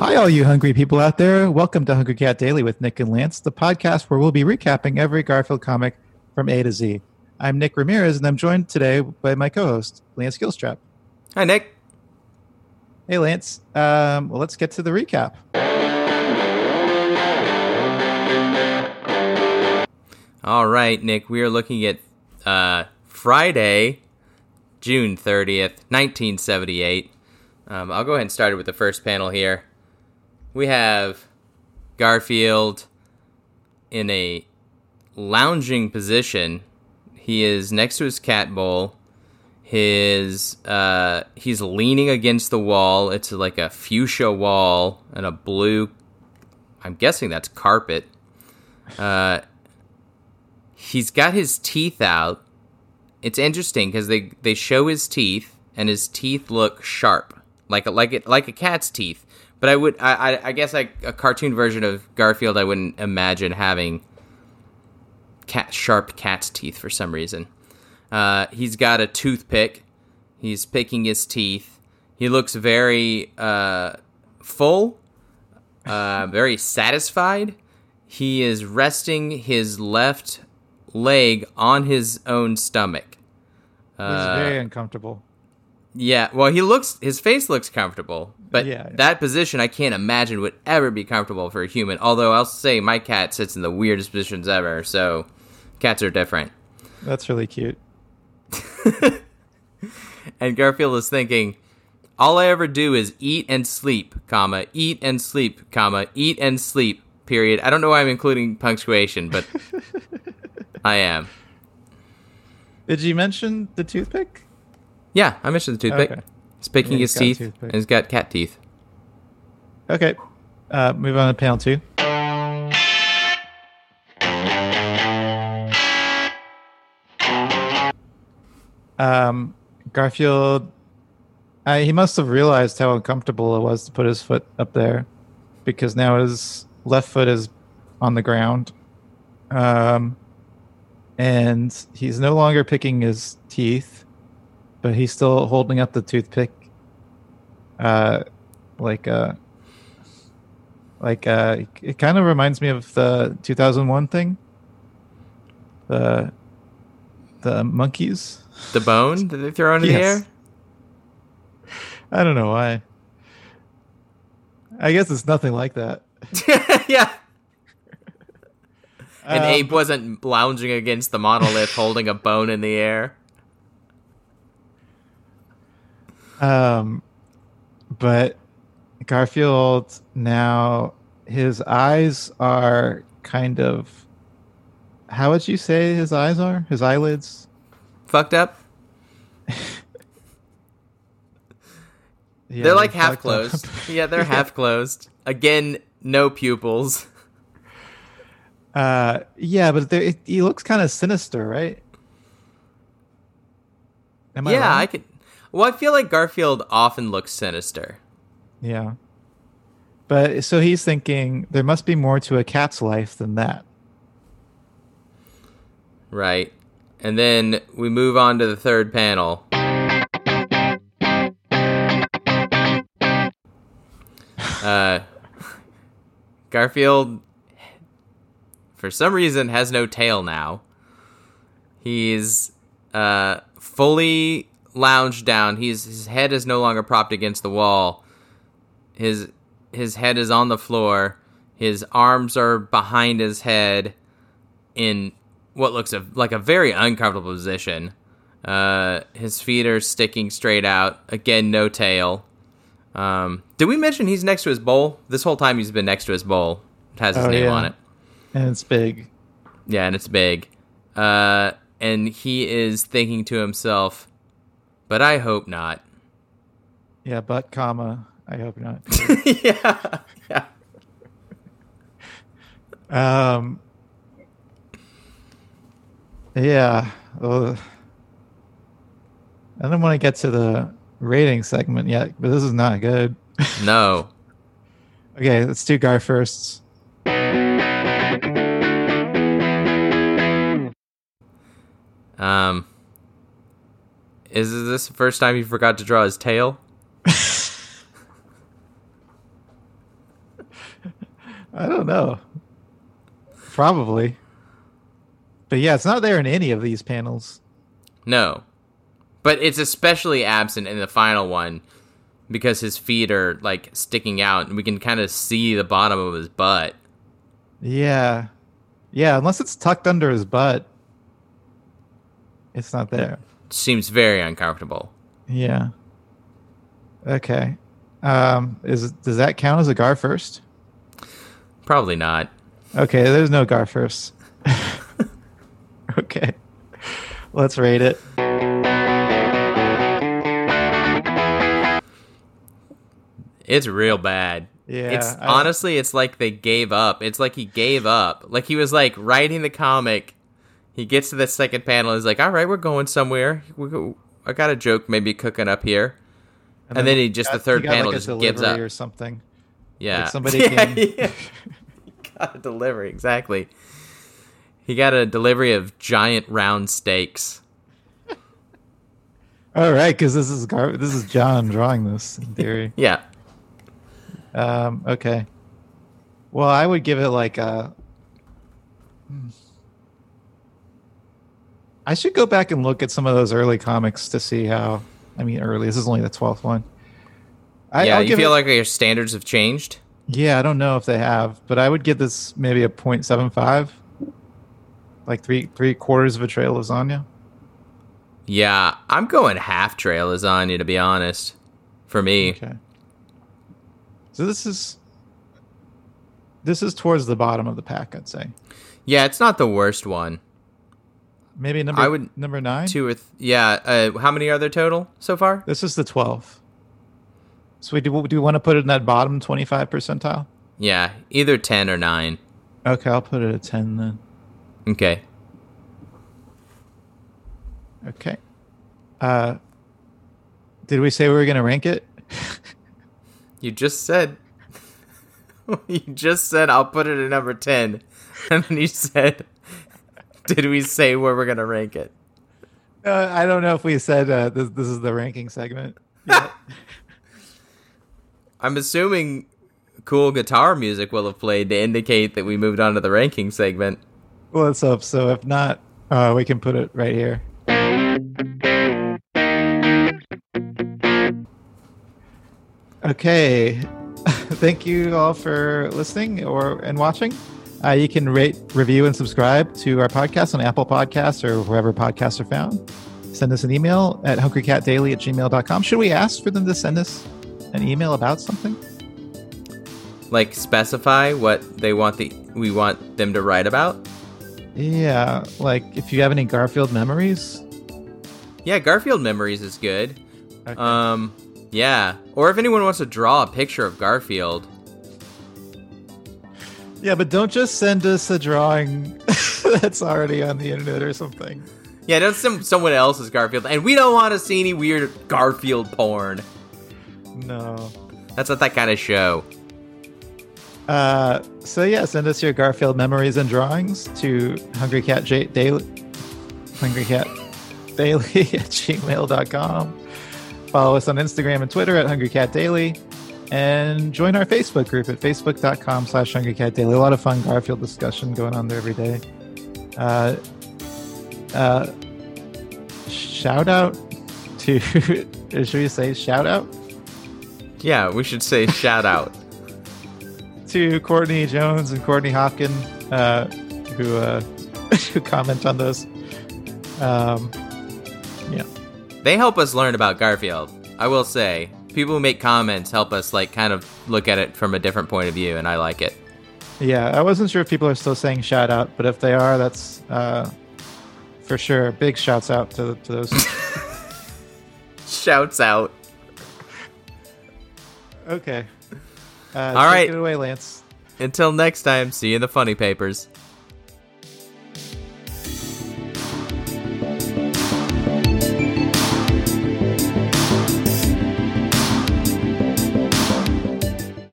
Hi, all you hungry people out there. Welcome to Hungry Cat Daily with Nick and Lance, the podcast where we'll be recapping every Garfield comic from A to Z. I'm Nick Ramirez, and I'm joined today by my co host, Lance Gilstrap. Hi, Nick. Hey, Lance. Um, well, let's get to the recap. All right, Nick. We are looking at uh, Friday, June 30th, 1978. Um, I'll go ahead and start it with the first panel here. We have Garfield in a lounging position. He is next to his cat bowl. His uh, he's leaning against the wall. It's like a fuchsia wall and a blue. I'm guessing that's carpet. Uh, he's got his teeth out. It's interesting because they they show his teeth and his teeth look sharp, like a, like it like a cat's teeth. But I would I I, I guess like a cartoon version of Garfield, I wouldn't imagine having cat sharp cat's teeth for some reason. Uh, he's got a toothpick. He's picking his teeth. He looks very uh, full, uh, very satisfied. He is resting his left leg on his own stomach. He's very uncomfortable. Yeah, well, he looks his face looks comfortable, but Yeah, yeah. that position I can't imagine would ever be comfortable for a human. Although I'll say my cat sits in the weirdest positions ever, so cats are different. That's really cute. And Garfield is thinking, all I ever do is eat and sleep, comma, eat and sleep, comma, eat and sleep, period. I don't know why I'm including punctuation, but I am. Did you mention the toothpick? Yeah, I mentioned the toothpick. Okay. He's picking Yeah, his he's got a teeth, toothpick. and he's got cat teeth. Okay. Uh, move on to panel two. Um, Garfield, I, he must have realized how uncomfortable it was to put his foot up there because now his left foot is on the ground. Um, and he's no longer picking his teeth, but he's still holding up the toothpick. Uh, like uh like uh it kind of reminds me of the 2001 thing the the monkeys The bone that they throw into Yes. the air. i don't know why i guess it's nothing like that yeah. And Um, Abe wasn't lounging against the monolith holding a bone in the air. Um but garfield now his eyes are kind of how would you say his eyes are his eyelids Fucked up? Yeah, they're like half closed. yeah, they're half closed. Again, no pupils. Uh, yeah, but it, he looks kind of sinister, right? Am I yeah, wrong? I could. Well, I feel like Garfield often looks sinister. Yeah. But so he's thinking there must be more to a cat's life than that. Right. And then we move on to the third panel. Uh, Garfield, for some reason, has no tail now. He's uh, fully lounged down. He's his head is no longer propped against the wall. His his head is on the floor. His arms are behind his head in what looks a, like a very uncomfortable position. Uh, his feet are sticking straight out. Again, no tail. Um, did we mention he's next to his bowl? This whole time he's been next to his bowl. It has his Oh, name yeah. on it. And it's big. Yeah, and it's big. Uh, and he is thinking to himself, but I hope not. Yeah, but comma. I hope not. yeah. Yeah. um. Yeah. Well, I don't want to get to the rating segment yet, but this is not good. No. Okay, let's do Gar first. Um, is this the first time you forgot to draw his tail? I don't know. Probably. But yeah, it's not there in any of these panels. No. But it's especially absent in the final one because his feet are like sticking out and we can kind of see the bottom of his butt. Yeah. Yeah, unless it's tucked under his butt. It's not there. Seems very uncomfortable. Yeah. Okay. Um is does that count as a gar first? Probably not. Okay, there's no gar first. okay. Let's rate it. It's real bad. Yeah. It's I- honestly, it's like they gave up. It's like he gave up. Like he was like writing the comic. He gets to the second panel. He's like, "All right, we're going somewhere. We go, I got a joke maybe cooking up here." And then he just- the third panel a just gives up. or something. Yeah, Like somebody yeah, came- yeah. got a delivery exactly. He got a delivery of giant round steaks. All right, because this is gar- this is John drawing this in theory. Yeah, Um, okay. Well, I would give it like a. I should go back and look at some of those early comics to see how. I mean, early. This is only the twelfth one. I, yeah. I'll You feel it- like your standards have changed? Yeah, I don't know if they have, but I would give this maybe a 0.75. Like three three quarters of a tray of lasagna. Yeah, I'm going half tray lasagna to be honest. For me, Okay. So this is this is towards the bottom of the pack, I'd say. yeah, it's not the worst one. Maybe number I would- number nine. Two or th- yeah. Uh, how many are there total so far? This is the 12th. So we do, do we want to put it in that bottom 25 percentile? Yeah, either ten or nine. Okay, I'll put it at 10 then. Okay. Okay. Uh, did we say we were going to rank it? You just said. you just said I'll put it at number ten, and then you said, "Did we say where we're gonna rank it?" Uh, I don't know if we said uh, this, this is the ranking segment. I'm assuming cool guitar music will have played to indicate that we moved on to the ranking segment. well, let's hope so. If not, uh, we can put it right here. Okay. Thank you all for listening or and watching. Uh, you can rate, review, and subscribe to our podcast on Apple Podcasts or wherever podcasts are found. Send us an email at hungrycatdaily at gmail.com. Should we ask for them to send us an email about something? Like specify what they want the we want them to write about. Yeah, like if you have any Garfield memories. Yeah, Garfield Memories is good. Okay. Um, yeah. Or if anyone wants to draw a picture of Garfield, yeah, but don't just send us a drawing that's already on the internet or something. yeah, don't some someone else's Garfield, and we don't want to see any weird Garfield porn. No. That's not that kind of show. Uh, so yeah, send us your Garfield memories and drawings to Hungry Cat J- Daily, Hungry Cat Daily at gmail.com. Follow us on Instagram and Twitter at Hungry Cat Daily, and join our Facebook group at facebook.com slash Hungry Cat Daily. A lot of fun Garfield discussion going on there every day. Uh, uh, shout out to should we say shout out Yeah, we should say shout out. to Courtney Jones and Courtney Hopkin, uh, who uh, who comment on those. Um, yeah, They help us learn about Garfield. I will say, people who make comments help us like kind of look at it from a different point of view, and I like it. yeah. I wasn't sure if people are still saying shout out, but if they are, that's uh, for sure. Big shouts out to to those. Shouts out. okay. Uh, All take right. it away, Lance. Until next time, see you in the funny papers.